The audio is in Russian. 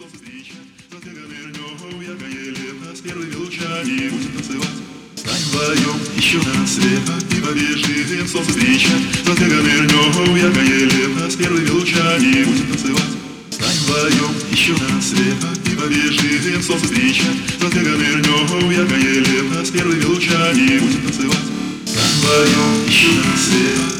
солнце встреча Разбеганный днем, я лето С первыми лучами будем танцевать. Стань вдвоем еще на рассвета И побежим солнце встреча. Разбеганный вернем, я лето С первыми лучами будем танцевать. Стань вдвоем еще на рассвета И побежим солнце встреча. Разбеганный вернем, я лето С первыми лучами будем танцевать. Стань вдвоем еще на рассвета